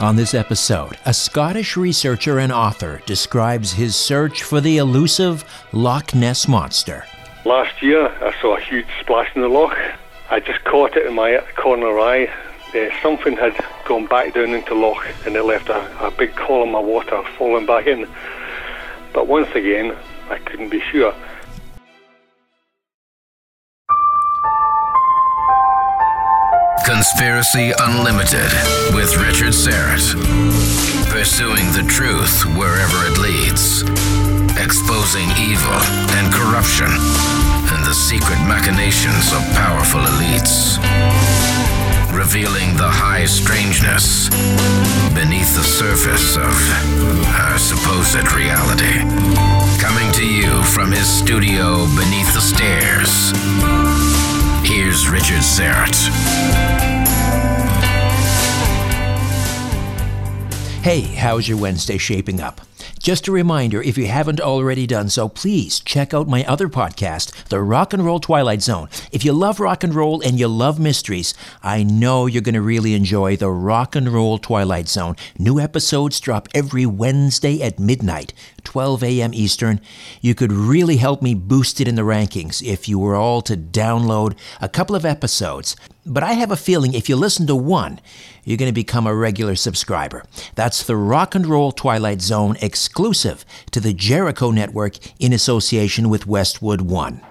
On this episode, a Scottish researcher and author describes his search for the elusive Loch Ness Monster. Last year, I saw a huge splash in the loch. I just caught it in my corner eye. Uh, something had gone back down into loch and it left a, a big column of water falling back in. But once again, I couldn't be sure. Conspiracy Unlimited with Richard Syrett. Pursuing the truth wherever it leads. Exposing evil and corruption and the secret machinations of powerful elites. Revealing the high strangeness beneath the surface of Hey, how's your Wednesday shaping up? Just a reminder if you haven't already done so, please check out my other podcast, The Rock and Roll Twilight Zone. If you love rock and roll and you love mysteries, I know you're going to really enjoy The Rock and Roll Twilight Zone. New episodes drop every Wednesday at midnight, 12 a.m. Eastern. You could really help me boost it in the rankings if you were all to download a couple of episodes. But I have a feeling if you listen to one, you're going to become a regular subscriber. That's the Rock and Roll Twilight Zone exclusive to the Jericho Network in association with Westwood One.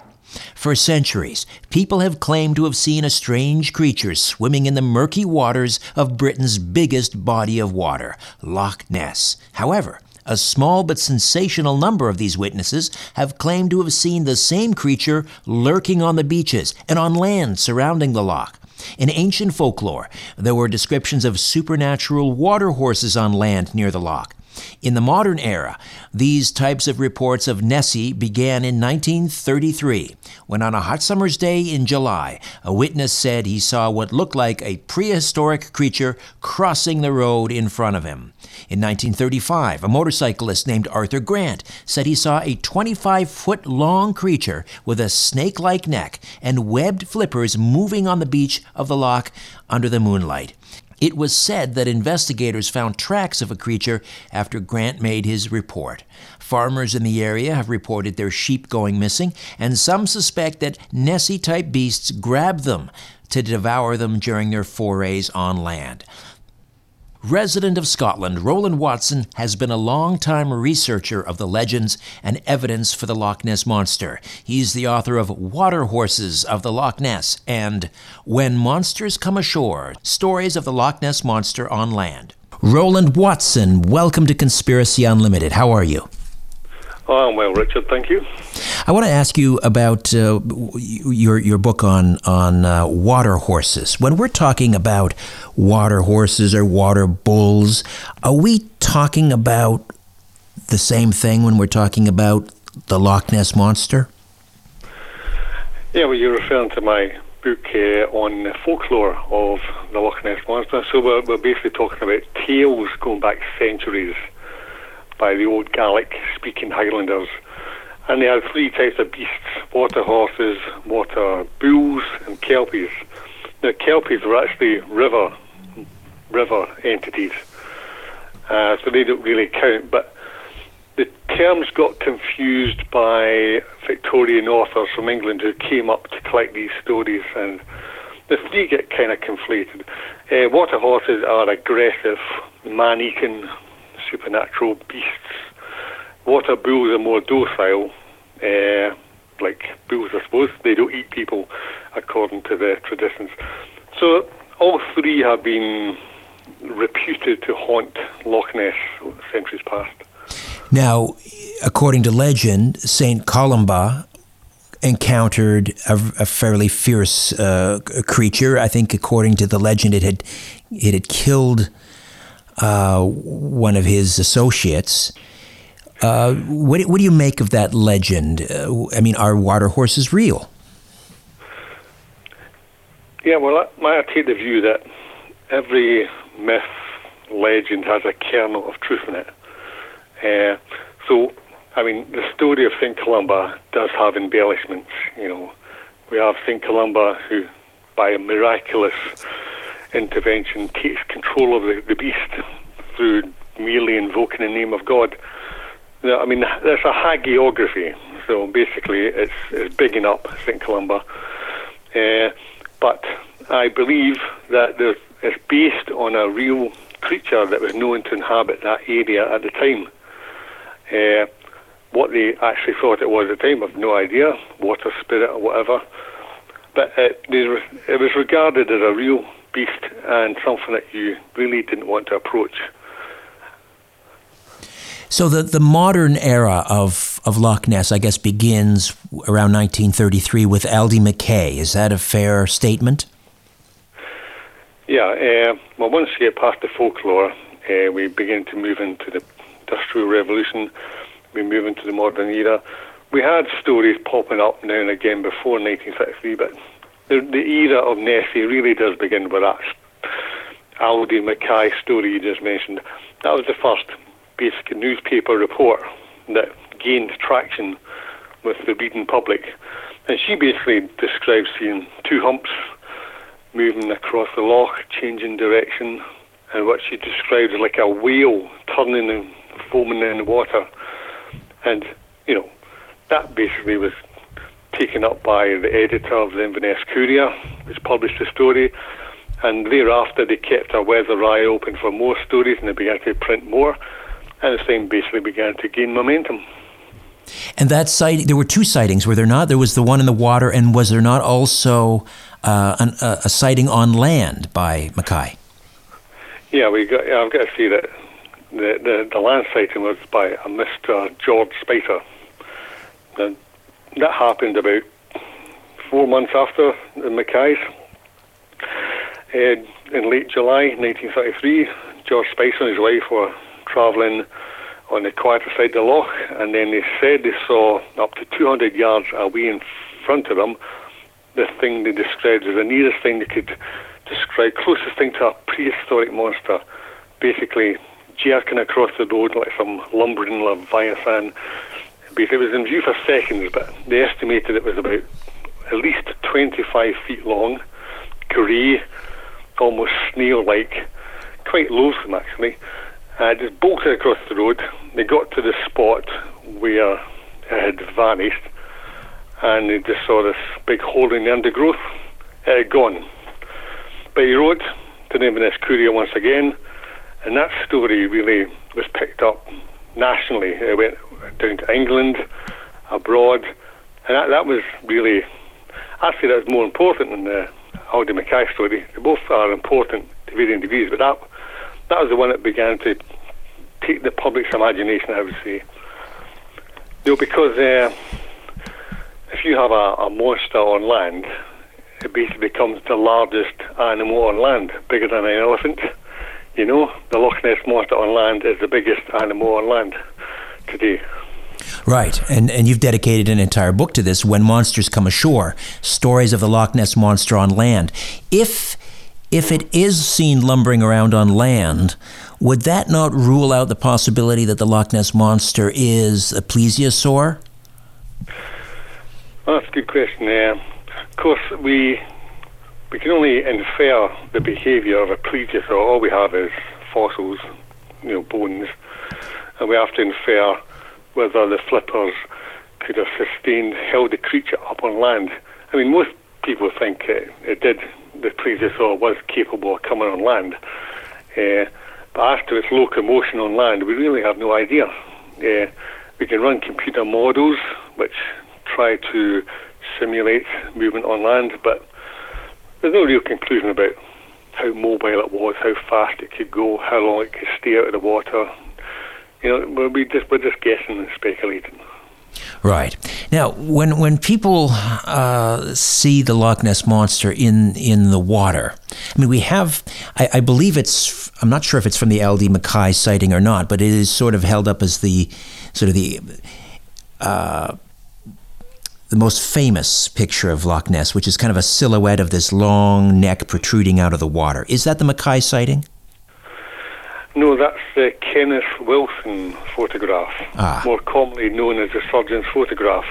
For centuries, people have claimed to have seen a strange creature swimming in the murky waters of Britain's biggest body of water, Loch Ness. However, a small but sensational number of these witnesses have claimed to have seen the same creature lurking on the beaches and on land surrounding the loch. In ancient folklore, there were descriptions of supernatural water horses on land near the loch. In the modern era, these types of reports of Nessie began in 1933, when on a hot summer's day in July, a witness said he saw what looked like a prehistoric creature crossing the road in front of him. In 1935, a motorcyclist named Arthur Grant said he saw a 25 foot long creature with a snake like neck and webbed flippers moving on the beach of the loch under the moonlight. It was said that investigators found tracks of a creature after Grant made his report. Farmers in the area have reported their sheep going missing, and some suspect that Nessie type beasts grabbed them to devour them during their forays on land. Resident of Scotland, Roland Watson has been a long-time researcher of the legends and evidence for the Loch Ness Monster. He's the author of Water Horses of the Loch Ness and When Monsters Come Ashore Stories of the Loch Ness Monster on Land. Roland Watson, welcome to Conspiracy Unlimited. How are you? Oh, I'm well, Richard. Thank you. I want to ask you about uh, your your book on on uh, water horses. When we're talking about water horses or water bulls, are we talking about the same thing when we're talking about the Loch Ness monster? Yeah, well, you're referring to my book uh, on the folklore of the Loch Ness monster. So we're, we're basically talking about tales going back centuries by the old Gaelic-speaking Highlanders. And they had three types of beasts, water horses, water bulls, and kelpies. Now, kelpies were actually river river entities, uh, so they don't really count. But the terms got confused by Victorian authors from England who came up to collect these stories, and the three get kind of conflated. Uh, water horses are aggressive, man-eating, supernatural beasts. Water bulls are more docile, uh, like bulls, I suppose. They don't eat people, according to their traditions. So all three have been reputed to haunt Loch Ness centuries past. Now, according to legend, Saint Columba encountered a, a fairly fierce uh, creature. I think, according to the legend, it had it had killed uh, one of his associates. Uh, what, what, do you make of that legend? Uh, I mean, are water horses real? Yeah, well, I, I take the view that every myth, legend has a kernel of truth in it. Uh, so, I mean, the story of St. Columba does have embellishments. You know, we have St. Columba who, by a miraculous intervention, takes control of the, the beast through merely invoking the name of God. I mean, there's a hagiography, so basically it's, it's bigging up St. Columba. Uh, but I believe that it's based on a real creature that was known to inhabit that area at the time. Uh, what they actually thought it was at the time, I've no idea, water spirit or whatever. But it, it was regarded as a real beast and something that you really didn't want to approach. So the, the modern era of, of Loch Ness, I guess, begins around 1933 with Aldie Mackay. Is that a fair statement? Yeah. Uh, well, once you get past the folklore, uh, we begin to move into the Industrial Revolution. We move into the modern era. We had stories popping up now and again before 1933, but the, the era of Nessie really does begin with that Aldie Mackay story you just mentioned. That was the first basic newspaper report that gained traction with the reading public. And she basically describes seeing two humps moving across the loch, changing direction, and what she describes like a whale turning and foaming in the water. And, you know, that basically was taken up by the editor of the Inverness Courier, which published the story. And thereafter, they kept a weather eye open for more stories and they began to print more. And the thing basically began to gain momentum. And that sighting, there were two sightings, were there not? There was the one in the water, and was there not also uh, an, a, a, sighting on land by Mackay? Yeah, we got. Yeah, I've got to see that the, the, the land sighting was by a Mr. George Spicer. And that happened about four months after the Mackays. Uh, in late July 1933, George Spicer and his wife were travelling on the quieter side of the loch, and then they said they saw up to 200 yards away in front of them the thing they described as the nearest thing they could describe, closest thing to a prehistoric monster, basically jerking across the road like some lumbering leviathan. It was in view for seconds, but they estimated it was about at least 25 feet long, grey, almost snail-like, quite loathsome actually. Uh, just bolted across the road. They got to the spot where it had vanished, and they just saw this big hole in the undergrowth. It had gone. But he wrote to the Inverness Courier once again, and that story really was picked up nationally. It went down to England, abroad, and that, that was really, I actually, that's more important than the Aldie Mackay story. They both are important to varying degrees, but that that was the one that began to take the public's imagination, I would say. You know, because uh, if you have a, a monster on land, it basically becomes the largest animal on land, bigger than an elephant. You know, the Loch Ness monster on land is the biggest animal on land today. Right, and and you've dedicated an entire book to this. When monsters come ashore, stories of the Loch Ness monster on land. If if it is seen lumbering around on land, would that not rule out the possibility that the Loch Ness monster is a plesiosaur? Well, that's a good question. Uh, of course, we we can only infer the behaviour of a plesiosaur. All we have is fossils, you know, bones, and we have to infer whether the flippers could have sustained, held the creature up on land. I mean, most people think it, it did. The plesiosaur was capable of coming on land. Uh, but to its locomotion on land, we really have no idea. Uh, we can run computer models which try to simulate movement on land, but there's no real conclusion about how mobile it was, how fast it could go, how long it could stay out of the water. You know, we just we're just guessing and speculating. Right now, when when people uh, see the Loch Ness monster in in the water, I mean, we have, I, I, believe it's, I'm not sure if it's from the Aldie Mackay sighting or not, but it is sort of held up as the sort of the uh, the most famous picture of Loch Ness, which is kind of a silhouette of this long neck protruding out of the water. Is that the Mackay sighting? No, that's the Kenneth Wilson photograph, ah. more commonly known as the surgeon's photograph.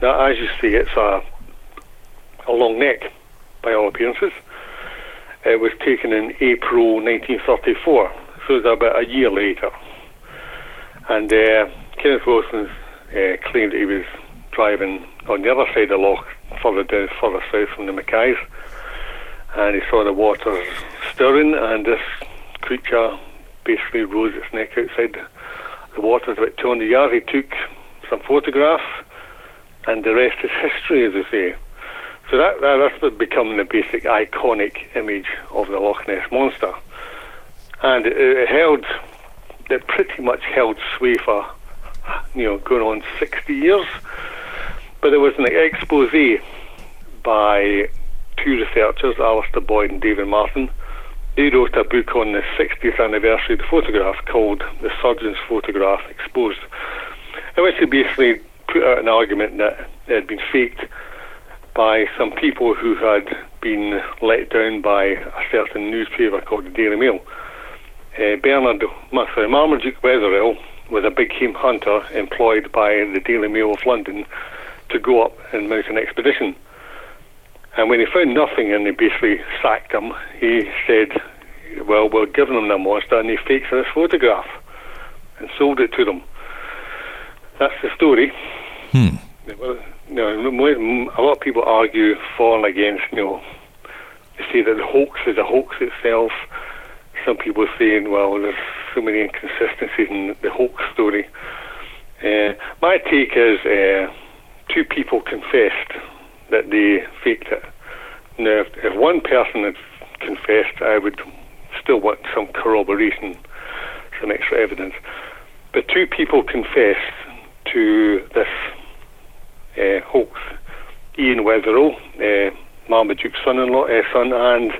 Now, as you see, it's a, a long neck, by all appearances. It was taken in April 1934, so it's about a year later. And uh, Kenneth Wilson uh, claimed that he was driving on the other side of the loch, further down, further south from the Mackays, and he saw the water stirring, and this creature basically rose its neck outside the water about 200 yards. He took some photographs, and the rest is history, as they say. So that, that that's become the basic iconic image of the Loch Ness monster, and it, it held, it pretty much held sway for, you know, going on 60 years. But there was an expose by two researchers, Alistair Boyd and David Martin. They wrote a book on the 60th anniversary of the photograph called The Surgeon's Photograph Exposed, in which they basically put out an argument that it had been faked by some people who had been let down by a certain newspaper called the Daily Mail. Uh, Bernard, sorry, Marmaduke Wetherell was a big game hunter employed by the Daily Mail of London to go up and mount an expedition. And when he found nothing and they basically sacked him, he said, Well, we're giving them the monster, and he faked this photograph and sold it to them. That's the story. Hmm. Well, you know, a lot of people argue for and against, you know, they say that the hoax is a hoax itself. Some people are saying, well, there's so many inconsistencies in the hoax story. Uh, my take is uh, two people confessed that they faked it. Now, if, if one person had confessed, I would still want some corroboration, some extra evidence. But two people confessed to this uh, hoax. Ian Wetherell, uh, Marmaduke's son-in-law, uh, son, and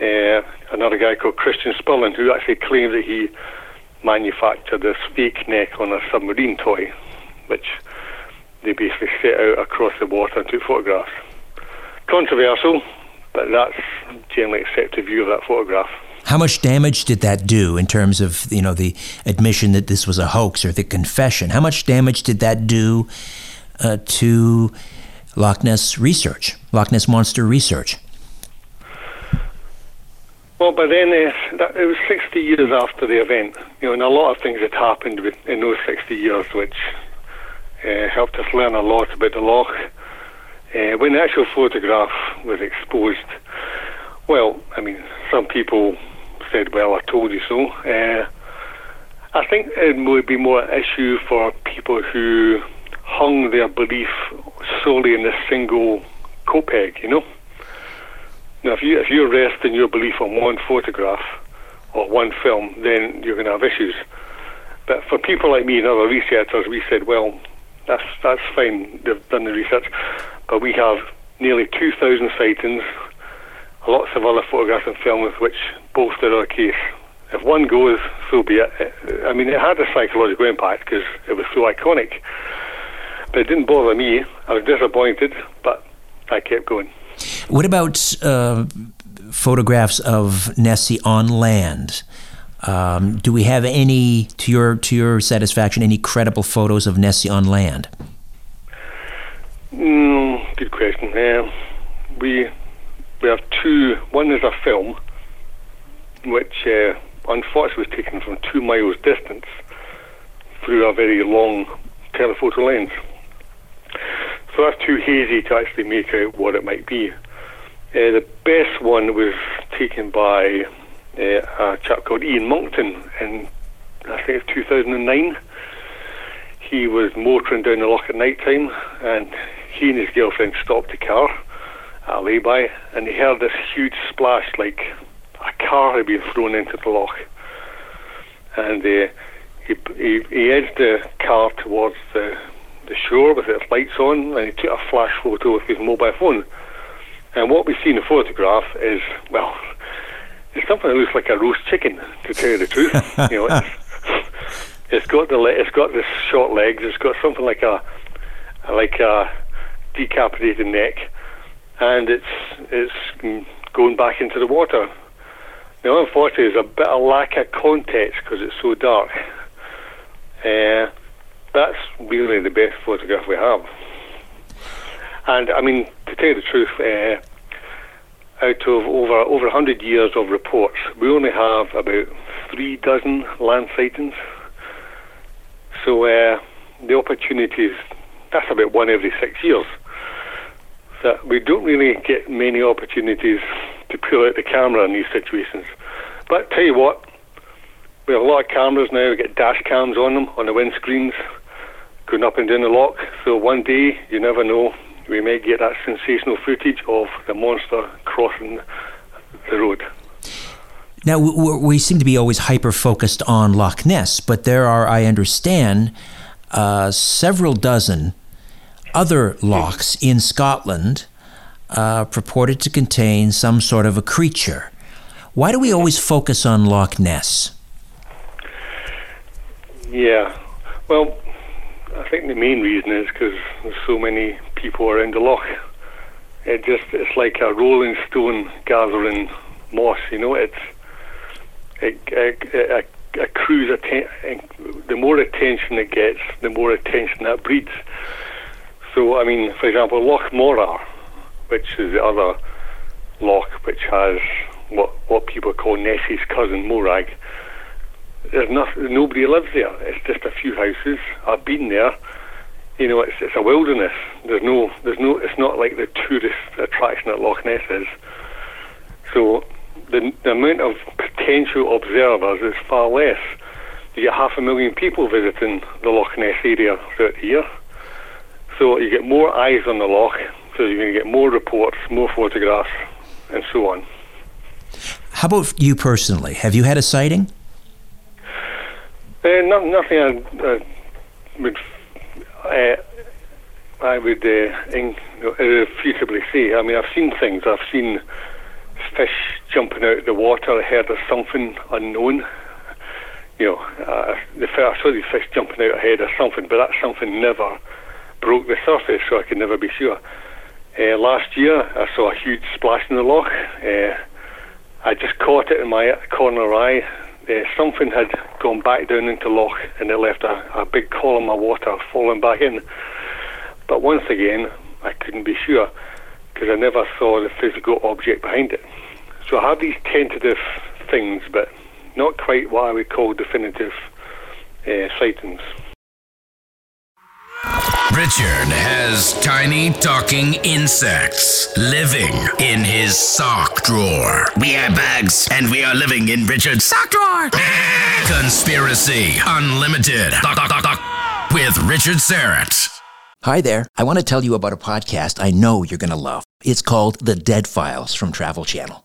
uh, another guy called Christian Spurling, who actually claimed that he manufactured this fake neck on a submarine toy, which they basically set out across the water and took photographs. Controversial, but that's generally accepted view of that photograph. How much damage did that do in terms of you know the admission that this was a hoax or the confession? How much damage did that do uh, to Loch Ness research, Loch Ness monster research? Well, by then uh, that, it was 60 years after the event, you know, and a lot of things had happened in those 60 years, which helped us learn a lot about the loch. Uh, when the actual photograph was exposed, well, I mean, some people said, well, I told you so. Uh, I think it would be more an issue for people who hung their belief solely in a single COPEG, you know? Now, if, you, if you're resting your belief on one photograph, or one film, then you're going to have issues. But for people like me and other researchers, we said, well, that's that's fine. They've done the research, but we have nearly 2,000 sightings, lots of other photographs and films which bolster our case. If one goes, so be it. I mean, it had a psychological impact because it was so iconic. But it didn't bother me. I was disappointed, but I kept going. What about uh, photographs of Nessie on land? Um, do we have any, to your to your satisfaction, any credible photos of Nessie on land? Mm, good question. Uh, we we have two. One is a film, which uh, unfortunately was taken from two miles distance through a very long telephoto lens. So that's too hazy to actually make out what it might be. Uh, the best one was taken by a chap called Ian Monckton in, I think, 2009. He was motoring down the loch at night time, and he and his girlfriend stopped the car at a lay-by, and he heard this huge splash, like a car had been thrown into the loch. And uh, he, he, he edged the car towards the, the shore with its lights on, and he took a flash photo with his mobile phone. And what we see in the photograph is, well, it's something that looks like a roast chicken, to tell you the truth. you know, it's, it's got the le- it's got the short legs. It's got something like a like a decapitated neck, and it's it's going back into the water. Now, unfortunately, there's a bit of lack of context because it's so dark. Uh, that's really the best photograph we have. And I mean, to tell you the truth, uh, out of over over 100 years of reports, we only have about three dozen land sightings. So uh, the opportunities, that's about one every six years. So we don't really get many opportunities to pull out the camera in these situations. But tell you what, we have a lot of cameras now. We get dash cams on them on the windscreens, going up and down the lock. So one day, you never know, we may get that sensational footage of the monster crossing the road. Now, we seem to be always hyper focused on Loch Ness, but there are, I understand, uh, several dozen other lochs in Scotland uh, purported to contain some sort of a creature. Why do we always focus on Loch Ness? Yeah, well, I think the main reason is because there's so many people around the loch. It just it's like a rolling stone gathering moss. You know, it's it, it, it, it accrues atten- the more attention it gets, the more attention that breeds. So, I mean, for example, Loch Morar, which is the other loch which has what what people call Nessie's cousin Morag. There's nothing, nobody lives there. It's just a few houses. I've been there. You know, it's it's a wilderness. There's no there's no. It's not like the tourist attraction that Loch Ness is. So the, the amount of potential observers is far less. You get half a million people visiting the Loch Ness area throughout the year. So you get more eyes on the loch, so you're going to get more reports, more photographs, and so on. How about you personally? Have you had a sighting? Uh, no, nothing I uh, would uh, I would uh, in, irrefutably say. I mean, I've seen things. I've seen fish jumping out of the water. I heard of something unknown. You know, uh, the I saw these fish jumping out ahead of something, but that something never broke the surface, so I could never be sure. Uh, last year, I saw a huge splash in the loch. Uh, I just caught it in my corner eye. Uh, something had gone back down into loch, and it left a, a big column of water falling back in. But once again, I couldn't be sure because I never saw the physical object behind it. So I have these tentative things, but not quite what I would call definitive uh, sightings. Richard has tiny talking insects living in his sock drawer. We are bugs, and we are living in Richard's sock drawer. Conspiracy Unlimited. With Richard Syrett. Hi there. I want to tell you about a podcast I know you're going to love. It's called The Dead Files from Travel Channel.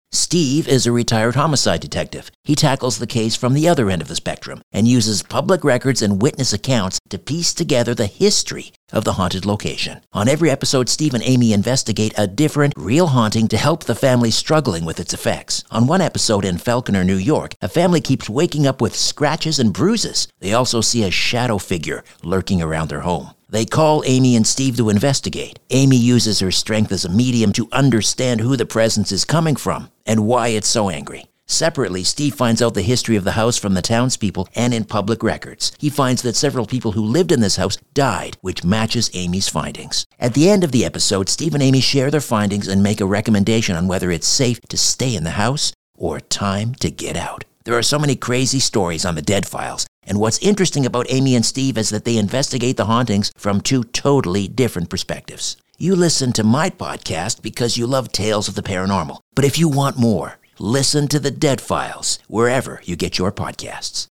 Steve is a retired homicide detective. He tackles the case from the other end of the spectrum and uses public records and witness accounts to piece together the history of the haunted location. On every episode, Steve and Amy investigate a different, real haunting to help the family struggling with its effects. On one episode in Falconer, New York, a family keeps waking up with scratches and bruises. They also see a shadow figure lurking around their home. They call Amy and Steve to investigate. Amy uses her strength as a medium to understand who the presence is coming from and why it's so angry. Separately, Steve finds out the history of the house from the townspeople and in public records. He finds that several people who lived in this house died, which matches Amy's findings. At the end of the episode, Steve and Amy share their findings and make a recommendation on whether it's safe to stay in the house or time to get out. There are so many crazy stories on the Dead Files, and what's interesting about Amy and Steve is that they investigate the hauntings from two totally different perspectives. You listen to my podcast because you love tales of the paranormal. But if you want more, listen to the Dead Files wherever you get your podcasts.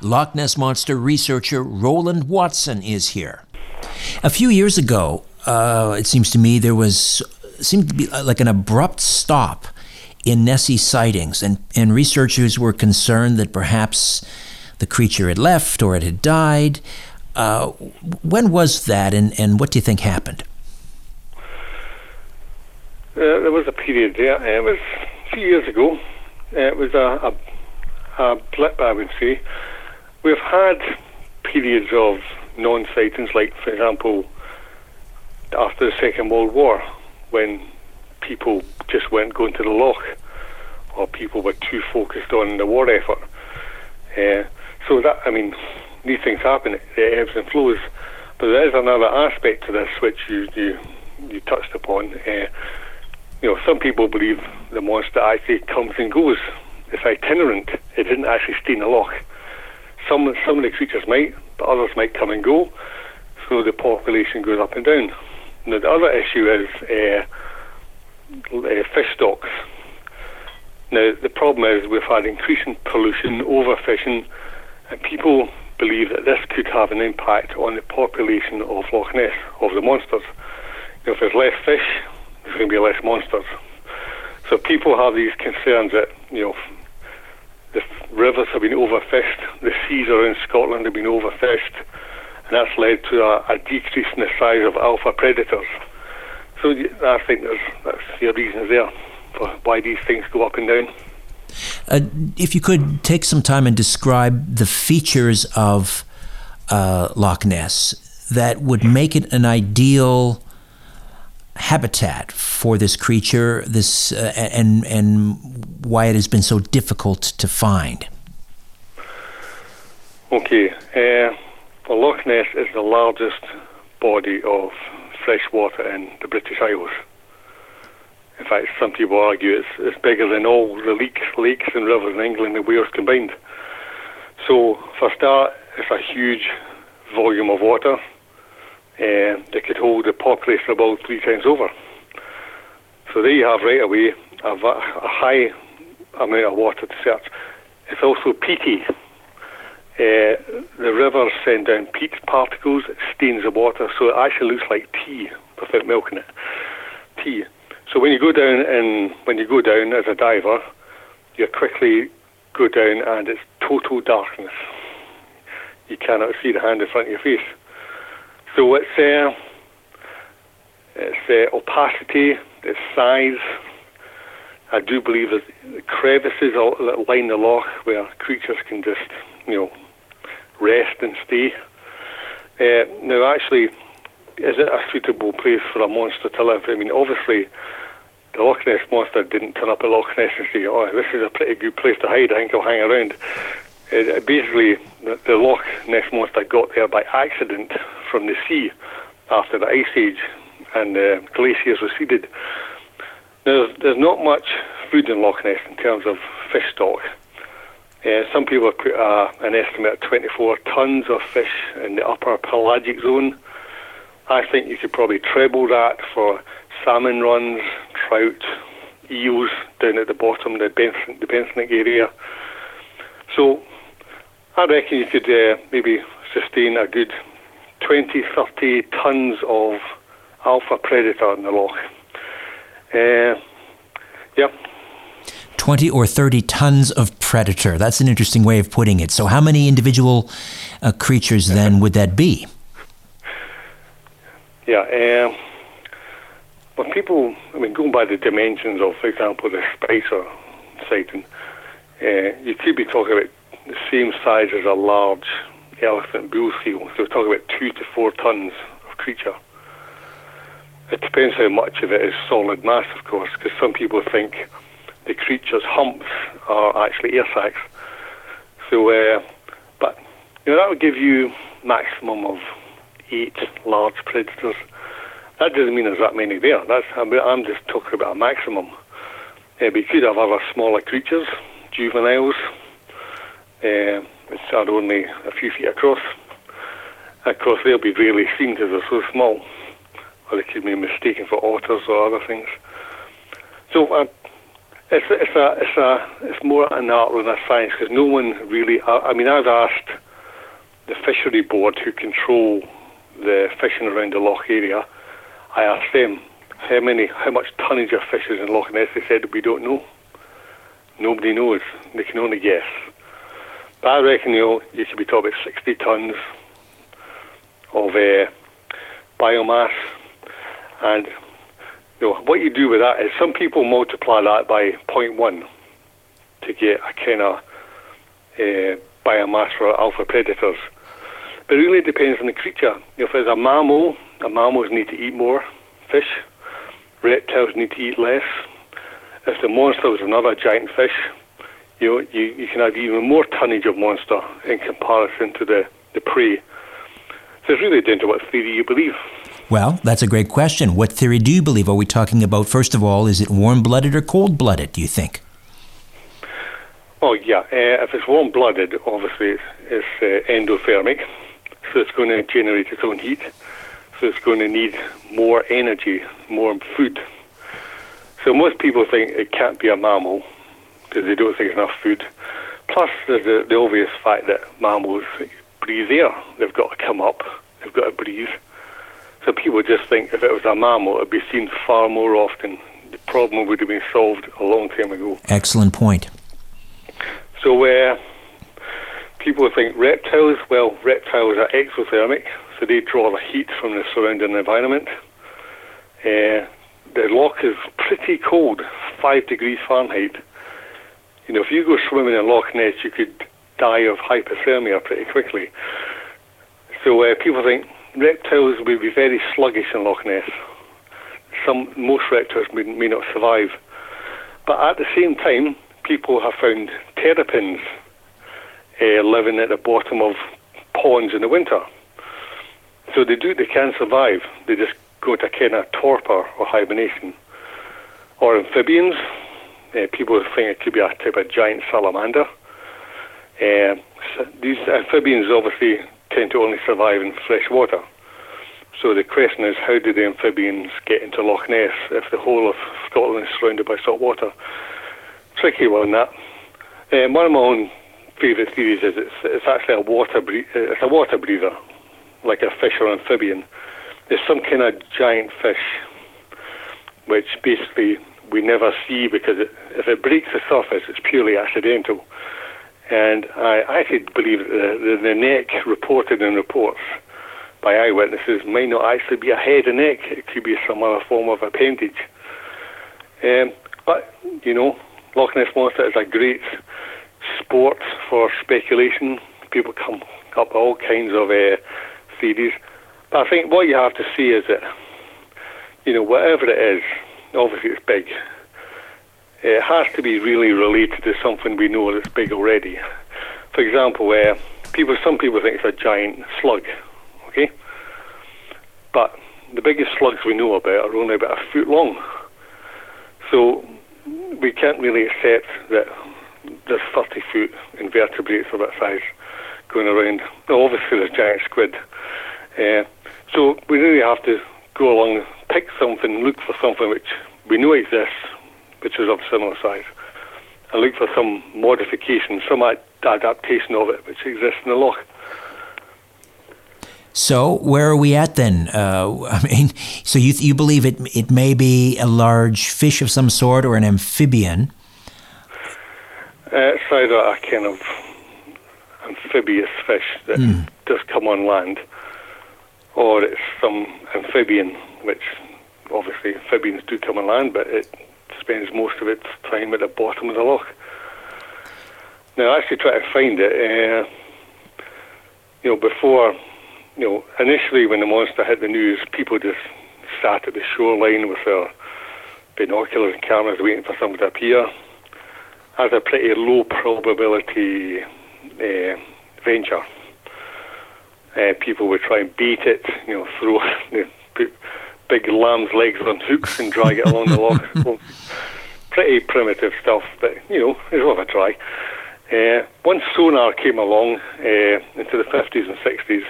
Loch Ness Monster researcher Roland Watson is here. A few years ago, uh, it seems to me there was seemed to be uh, like an abrupt stop in Nessie sightings, and, and researchers were concerned that perhaps the creature had left or it had died. Uh, when was that, and, and what do you think happened? Uh, there was a period there. It was a few years ago. It was a, a, a blip, I would say we've had periods of non-sightings, like for example, after the Second World War, when people just weren't going to the loch, or people were too focused on the war effort. Uh, so that I mean, these things happen. It ebbs and flows. But there is another aspect to this which you you, you touched upon. Uh, you know, some people believe the monster actually comes and goes. It's itinerant. It didn't actually stay in the loch. Some some of the creatures might, but others might come and go. So the population goes up and down. Now the other issue is uh, fish stocks. Now the problem is we've had increasing pollution, overfishing, and people believe that this could have an impact on the population of Loch Ness, of the monsters. If there's less fish, there's going to be less monsters. So people have these concerns that you know the rivers have been overfished, the seas around Scotland have been overfished, and that's led to a, a decrease in the size of alpha predators. So I think there's that's the reasons there for why these things go up and down. Uh, if you could take some time and describe the features of uh, Loch Ness that would make it an ideal habitat for this creature, this uh, and and why it has been so difficult to find. Okay, uh, well, Loch Ness is the largest body of fresh water in the British Isles. In fact, some people argue it's, it's bigger than all the lakes, lakes and rivers in England and Wales combined. So, for start, it's a huge volume of water uh, they could hold the population about three times over. So there you have right away a, a high amount of water to search. It's also peaty. Uh, the rivers send down peat particles, stains the water, so it actually looks like tea without milk in it. Tea. So when you go down and when you go down as a diver, you quickly go down and it's total darkness. You cannot see the hand in front of your face. So it's uh, it's uh, opacity, its size. I do believe the crevices that line the loch where creatures can just, you know, rest and stay. Uh, now, actually, is it a suitable place for a monster to live? I mean, obviously, the Loch Ness monster didn't turn up at Loch Ness and say, "Oh, this is a pretty good place to hide. I think I'll hang around." It, basically, the, the Loch Ness monster got there by accident from the sea after the ice age, and uh, glaciers receded. There's, there's not much food in Loch Ness in terms of fish stock. Uh, some people have put uh, an estimate of 24 tons of fish in the upper pelagic zone. I think you could probably treble that for salmon runs, trout, eels down at the bottom, the, Benson, the Benthic area. So I reckon you could uh, maybe sustain a good 20, 30 tons of alpha predator in the loch. Uh, yeah. 20 or 30 tons of predator. That's an interesting way of putting it. So, how many individual uh, creatures then would that be? Yeah. Uh, when people, I mean, going by the dimensions of, for example, the Spicer sighting, uh, you could be talking about the same size as a large elephant bull seal. So, we're talking about two to four tons of creature. It depends how much of it is solid mass, of course, because some people think the creature's humps are actually air sacs. So, uh, but you know that would give you maximum of eight large predators. That doesn't mean there's that many there. That's I'm just talking about a maximum. Uh, but you could have other smaller creatures, juveniles, uh, which are only a few feet across. Of course, they'll be rarely seen because they're so small, or they could be mistaken for otters or other things. So uh, it's it's a it's a it's more an art than a science because no one really. I, I mean, I've asked the fishery board who control the fishing around the loch area. I asked them how many, how much tonnage of fish is in Loch Ness. They said we don't know. Nobody knows. They can only guess. But I reckon you you should be talking about sixty tons of uh, biomass and you know, what you do with that is some people multiply that by 0.1 to get a kind of uh, biomass for alpha predators. But it really depends on the creature. You know, if it's a mammal, the mammals need to eat more fish. Reptiles need to eat less. If the monster is another giant fish, you know, you, you can have even more tonnage of monster in comparison to the, the prey. So it's really down to what theory you believe. Well, that's a great question. What theory do you believe? Are we talking about, first of all, is it warm blooded or cold blooded, do you think? Oh, yeah. Uh, if it's warm blooded, obviously it's, it's uh, endothermic, so it's going to generate its own heat. So it's going to need more energy, more food. So most people think it can't be a mammal because they don't think enough food. Plus, there's the, the obvious fact that mammals breathe air. They've got to come up, they've got to breathe. So people just think if it was a mammal, it would be seen far more often. The problem would have been solved a long time ago. Excellent point. So, uh, people think reptiles, well, reptiles are exothermic, so they draw the heat from the surrounding environment. Uh, the loch is pretty cold, 5 degrees Fahrenheit. You know, if you go swimming in Loch Ness, you could die of hypothermia pretty quickly. So uh, people think reptiles will be very sluggish in Loch Ness. Some, most reptiles may, may not survive. But at the same time, people have found terrapins uh, living at the bottom of ponds in the winter. So they do, they can survive. They just go to kind of torpor or hibernation. Or amphibians. Uh, people think it could be a type of giant salamander. Uh, so these amphibians obviously tend to only survive in fresh water. So the question is, how do the amphibians get into Loch Ness if the whole of Scotland is surrounded by salt water? Tricky one, that. Um, one of my own favourite theories is it's, it's actually a water bre- it's a water breather, like a fish or amphibian. There's some kind of giant fish, which basically we never see because it, if it breaks the surface, it's purely accidental. And I actually believe that the, the, neck reported in reports by eyewitnesses may not actually be a head and neck. It could be some other form of appendage. Um, but, you know, Loch Ness Monster is a great sport for speculation. People come up with all kinds of uh, theories. But I think what you have to see is that, you know, whatever it is, obviously it's big. It has to be really related to something we know that's big already. For example, where people, some people think it's a giant slug, okay? But the biggest slugs we know about are only about a foot long. So we can't really accept that there's 30 foot invertebrates of that size going around. Now, obviously, there's giant squid. Uh, so we really have to go along, pick something, look for something which we know exists, which is of similar size, and look for some modification, some ad- adaptation of it which exists in the loch. So where are we at then? Uh, I mean, so you you believe it it may be a large fish of some sort or an amphibian? Uh, it's either a kind of amphibious fish that does come on land, or it's some amphibian, which obviously amphibians do come on land, but it spends most of its time at the bottom of the loch. Now, I actually try to find it. Uh, you know, before, you know, initially when the monster hit the news, people just sat at the shoreline with their binoculars and cameras waiting for something to appear. As a pretty low probability uh, venture. Uh, people would try and beat it, you know, throw you know, put big lamb's legs on hooks and drag it along the loch. Well, pretty primitive stuff, but you know, it's worth a try. Uh, once sonar came along uh, into the 50s and 60s,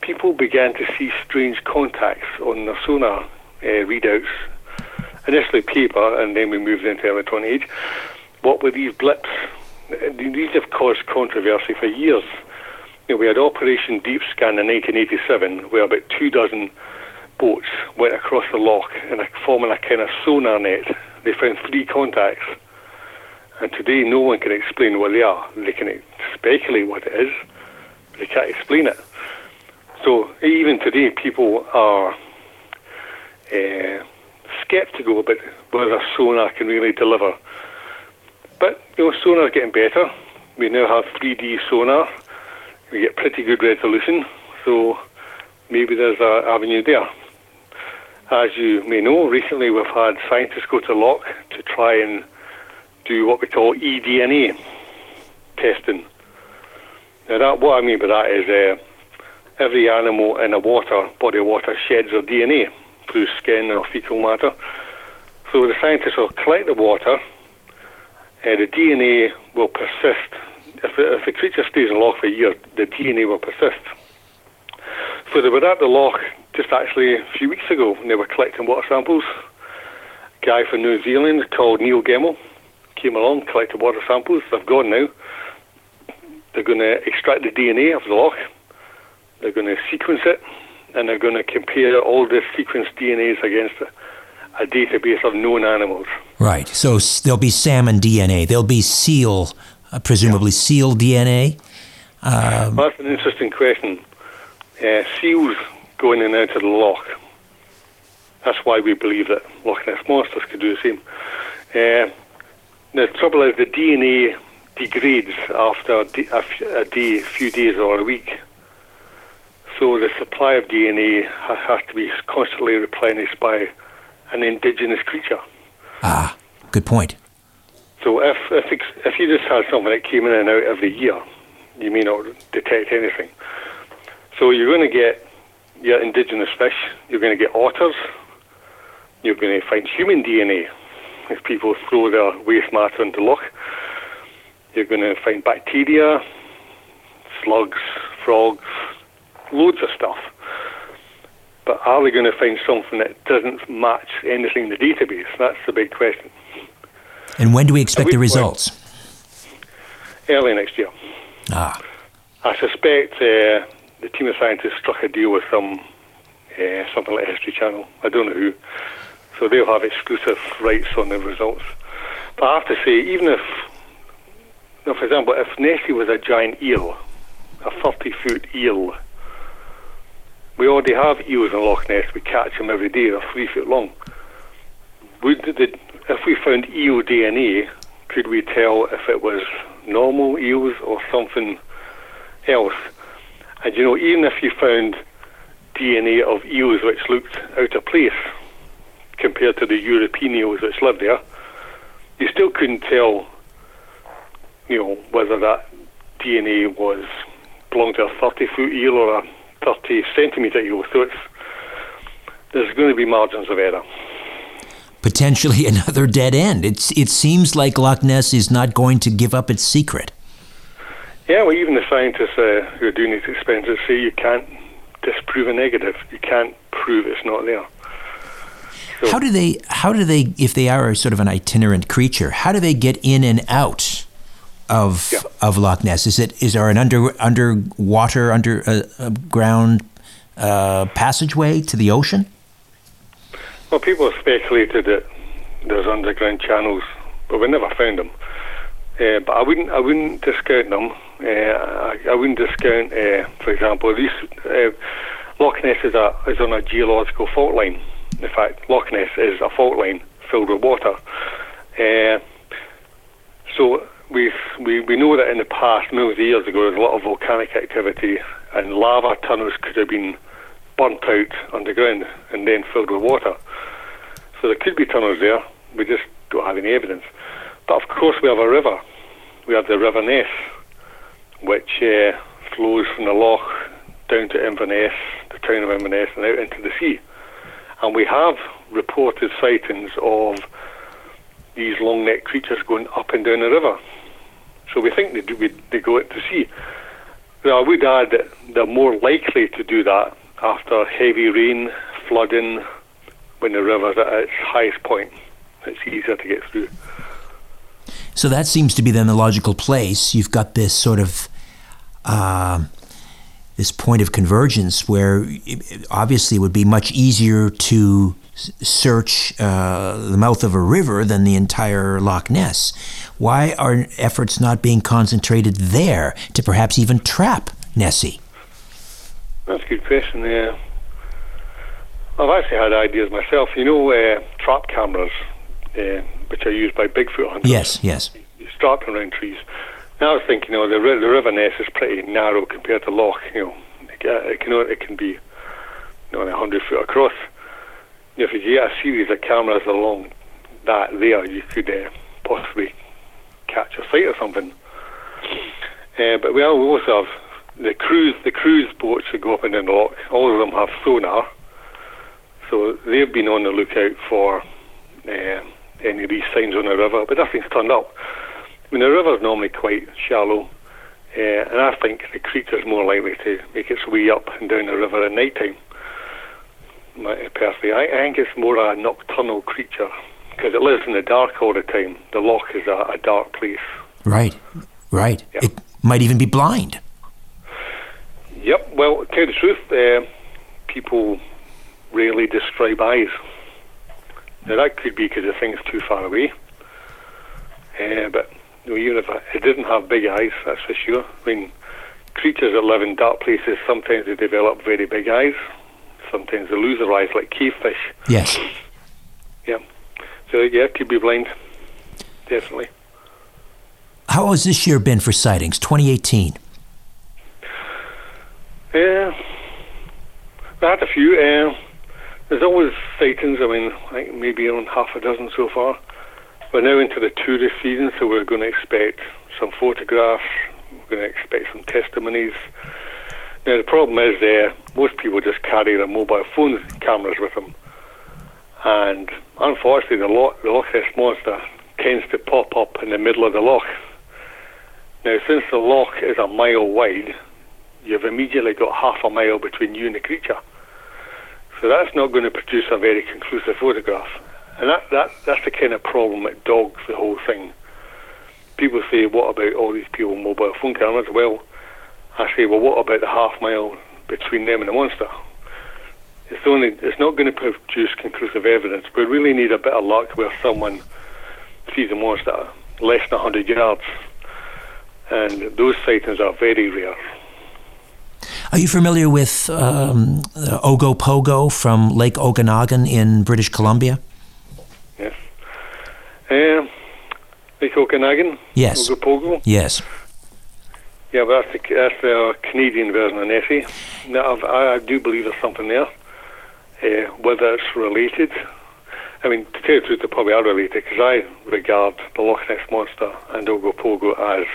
people began to see strange contacts on their sonar uh, readouts. Initially paper, and then we moved into electronic age. What were these blips? These have caused controversy for years. You know, we had Operation Deep Scan in 1987, where about two dozen boats went across the loch and a- forming a kind of sonar net. They found three contacts. And today, no one can explain what they are. They can speculate what it is, but they can't explain it. So even today, people are uh, skeptical about whether sonar can really deliver. But you know, sonar is getting better. We now have 3D sonar. We get pretty good resolution, so maybe there's an avenue there. As you may know, recently we've had scientists go to Loch to try and do what we call eDNA testing. Now, that, what I mean by that is uh, every animal in a water body of water sheds their DNA through skin or fecal matter. So the scientists will collect the water, and the DNA will persist. If, the- if the creature stays in loch for a year, the DNA will persist. So they were at the loch just actually a few weeks ago, and they were collecting water samples. A guy from New Zealand called Neil Gemmell came along, collected water samples. They've gone now. They're going to extract the DNA of the loch. They're going to sequence it, and they're going to compare all the sequenced DNAs against a, a database of known animals. Right. So there'll be salmon DNA. There'll be seal, uh, presumably seal DNA. Well, that's an interesting question. Uh, seals go in and out of the lock. That's why we believe that Loch Ness monsters could do the same. Uh, the trouble is the DNA degrades after a d- a f- a day, a few days or a week. So the supply of DNA ha- has to be constantly replenished by an indigenous creature. Ah, good point. So if if, if you just had something that came in and out every year, you may not detect anything. So you're going to get your indigenous fish. You're going to get otters. You're going to find human DNA if people throw their waste matter into loch. You're going to find bacteria, slugs, frogs, loads of stuff. But are we going to find something that doesn't match anything in the database? That's the big question. And when do we expect the results? Early next year. Ah, I suspect uh, the team of scientists struck a deal with some uh, something like History Channel. I don't know who. So they'll have exclusive rights on the results. But I have to say, even if, you know, for example, if Nessie was a giant eel, a 30 foot eel, we already have eels in Loch Ness. We catch them every day. They're three foot long. Would the, if we found eel DNA, could we tell if it was normal eels or something else? And you know, even if you found DNA of eels which looked out of place compared to the European eels which lived there. You still couldn't tell, you know, whether that DNA was belonged to a 30 foot eel or a 30 centimetre eel. So it's there's going to be margins of error. Potentially another dead end. It's, it seems like Loch Ness is not going to give up its secret. Yeah, well, even the scientists uh, who are doing these experiments say you can't disprove a negative. You can't prove it's not there. So how do they? How do they? If they are sort of an itinerant creature, how do they get in and out of yeah. of Loch Ness? Is it is there an under underwater under uh, ground uh, passageway to the ocean? Well, people have speculated that there's underground channels, but we never found them. Uh, but I wouldn't I wouldn't discount them. Uh, I, I, wouldn't discount, uh, for example, these Loch Ness is, a, is on a geological fault line. In fact, Loch Ness is a fault line filled with water. So we we we know that in the past, millions of years ago, there was a lot of volcanic activity, and lava tunnels could have been burnt out underground and then filled with water. So there could be tunnels there. We just don't have any evidence. But of course, we have a river. We have the River Ness, which uh, flows from the loch down to Inverness, the town of Inverness, and out into the sea. And we have reported sightings of these long necked creatures going up and down the river. So we think they, do, they go out to sea. Now, I would add that they're more likely to do that after heavy rain, flooding, when the river's at its highest point. It's easier to get through. So that seems to be then the logical place. You've got this sort of uh, this point of convergence where obviously it would be much easier to search uh, the mouth of a river than the entire Loch Ness. Why are efforts not being concentrated there to perhaps even trap Nessie? That's a good question. Yeah, I've actually had ideas myself. You know, uh, trap cameras, uh, which are used by Bigfoot hunters. Yes, yes. You strap them around trees. Now I was thinking, you know, the, the river Ness is pretty narrow compared to Loch. You know, it can it can be, you know, hundred foot across. If you get a series of cameras along that there, you could uh, possibly catch a sight or something. Uh, but we also have the cruise the cruise boats that go up and down the loch. All of them have sonar, so they've been on the lookout for uh, any of these signs on the river, but nothing's turned up. I mean, the river's normally quite shallow, uh, and I think the creature's more likely to make its way up and down the river at night time. Personally, I, I think it's more a nocturnal creature because it lives in the dark all the time. The loch is a, a dark place. Right, right. Yeah. It might even be blind. Yep. Well, to tell the truth, uh, people rarely describe eyes. Now that could be because the thing's too far away. Uh, but you know, even if it didn't have big eyes, that's for sure. I mean, creatures that live in dark places sometimes they develop very big eyes. Sometimes they lose their eyes, like cavefish. Yes. Yeah. So yeah, could be blind. Definitely. How has this year been for sightings? 2018. Yeah, I had a few. Uh, there's always sightings. I mean, like maybe around half a dozen so far. We're now into the tourist season, so we're going to expect some photographs. We're going to expect some testimonies. Now the problem is, uh, most people just carry their mobile phone cameras with them, and unfortunately, the Loch, the Loch Ness monster tends to pop up in the middle of the loch. Now, since the loch is a mile wide, you've immediately got half a mile between you and the creature. So that's not going to produce a very conclusive photograph. And that, that that's the kind of problem that dogs the whole thing. People say, what about all these people with mobile phone cameras? Well, I say, well, what about the half mile between them and the monster? It's only it's not going to produce conclusive evidence. We really need a bit of luck where someone sees a monster less than 100 yards, and those sightings are very rare. Are you familiar with um, Ogopogo from Lake Okanagan in British Columbia? Yes. Um, Lake Okanagan? Yes. Ogopogo? Yes. Yeah, but that's the, that's the Canadian version of Nessie. No, I've, I, I do believe there's something there. Uh, whether it's related, I mean, to tell you the truth, they probably are related because I regard the Loch Ness monster and Ogopogo as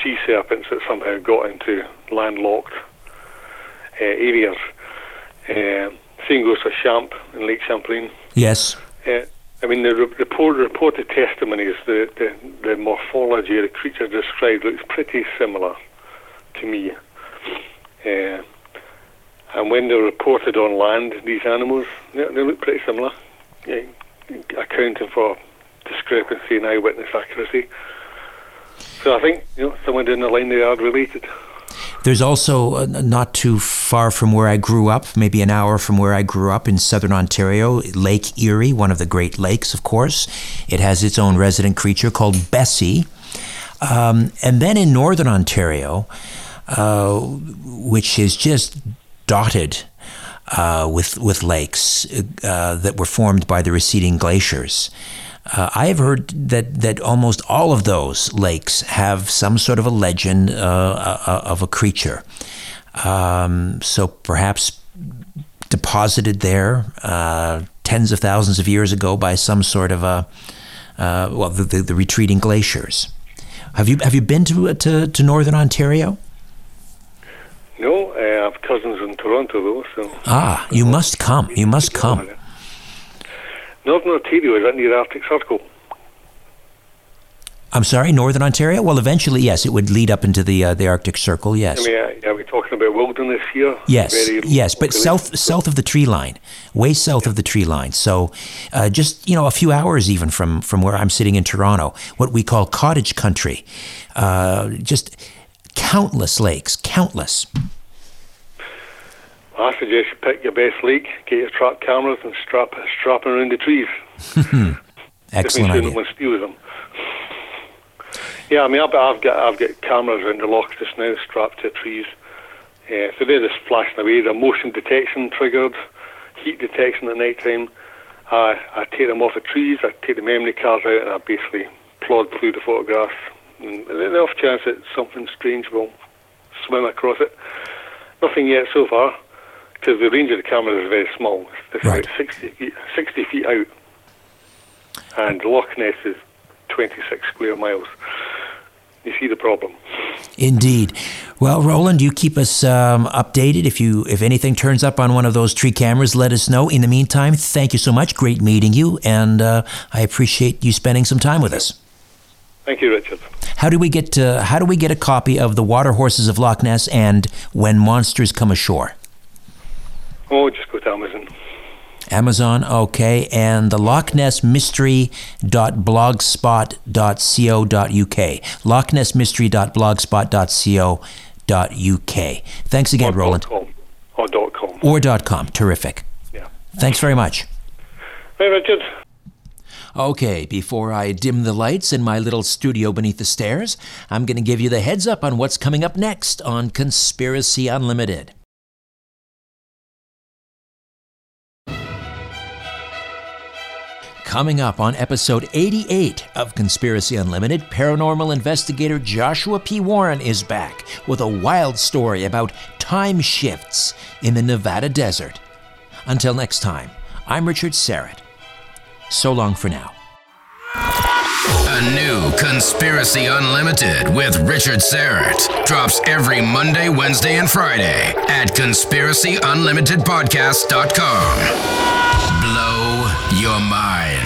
sea serpents that somehow got into landlocked uh, areas. Uh, same goes for Champ in Lake Champlain. Yes. Uh, I mean, the re- report, reported testimonies, the, the, the morphology of the creature described looks pretty similar to me. Uh, and when they're reported on land, these animals, they, they look pretty similar, yeah, accounting for discrepancy in eyewitness accuracy. So I think, you know, somewhere down the line they are related. There's also uh, not too far from where I grew up, maybe an hour from where I grew up in southern Ontario, Lake Erie, one of the Great Lakes, of course. It has its own resident creature called Bessie. Um, and then in northern Ontario, uh, which is just dotted uh, with with lakes uh, that were formed by the receding glaciers. Uh, I have heard that that almost all of those lakes have some sort of a legend uh, uh, of a creature. Um, so perhaps deposited there uh, tens of thousands of years ago by some sort of a well the, the, the retreating glaciers. Have you have you been to to, to northern Ontario? No, I have cousins in Toronto though. So ah, you must come. You must come. Northern Ontario is that near the Arctic Circle? I'm sorry, Northern Ontario. Well, eventually, yes, it would lead up into the uh, the Arctic Circle. Yes. I mean, uh, are we talking about wilderness here? Yes, yes, but south south of the tree line, way south yeah. of the tree line. So, uh, just you know, a few hours even from from where I'm sitting in Toronto, what we call cottage country, uh, just countless lakes, countless. I suggest you pick your best lake, get your trap cameras, and strap strap them around the trees. Excellent sure idea. No one steals them. Yeah, I mean, I've, I've got I've got cameras around the loch just now, strapped to trees. Uh, so they're just flashing away. They're motion detection triggered, heat detection at night time. I I take them off the trees. I take the memory cards out, and I basically plod through the photographs. And the off chance that something strange will swim across it. Nothing yet so far because the range of the camera is very small. It's Right. about 60 feet, 60 feet out. And Loch Ness is 26 square miles. You see the problem. Indeed. Well, Roland, you keep us um, updated. If you if anything turns up on one of those tree cameras, let us know. In the meantime, thank you so much. Great meeting you, and uh, I appreciate you spending some time with us. Thank you, Richard. How do we get to, How do we get a copy of the Water Horses of Loch Ness and When Monsters Come Ashore? Oh, just go to Amazon. Amazon, okay, and the Loch Ness Mystery.blogspot.co.uk. Loch Ness Mystery.blogspot.co.uk. Thanks again, or Roland. Dot. Or dot com. Or dot com. Terrific. Yeah. Thanks very much. Hey, Richard. Okay, before I dim the lights in my little studio beneath the stairs, I'm going to give you the heads up on what's coming up next on Conspiracy Unlimited. Coming up on episode 88 of Conspiracy Unlimited, paranormal investigator Joshua P. Warren is back with a wild story about time shifts in the Nevada desert. Until next time, I'm Richard Syrett. So long for now. A new Conspiracy Unlimited with Richard Syrett drops every Monday, Wednesday, and Friday at conspiracyunlimitedpodcast.com. Blow your mind.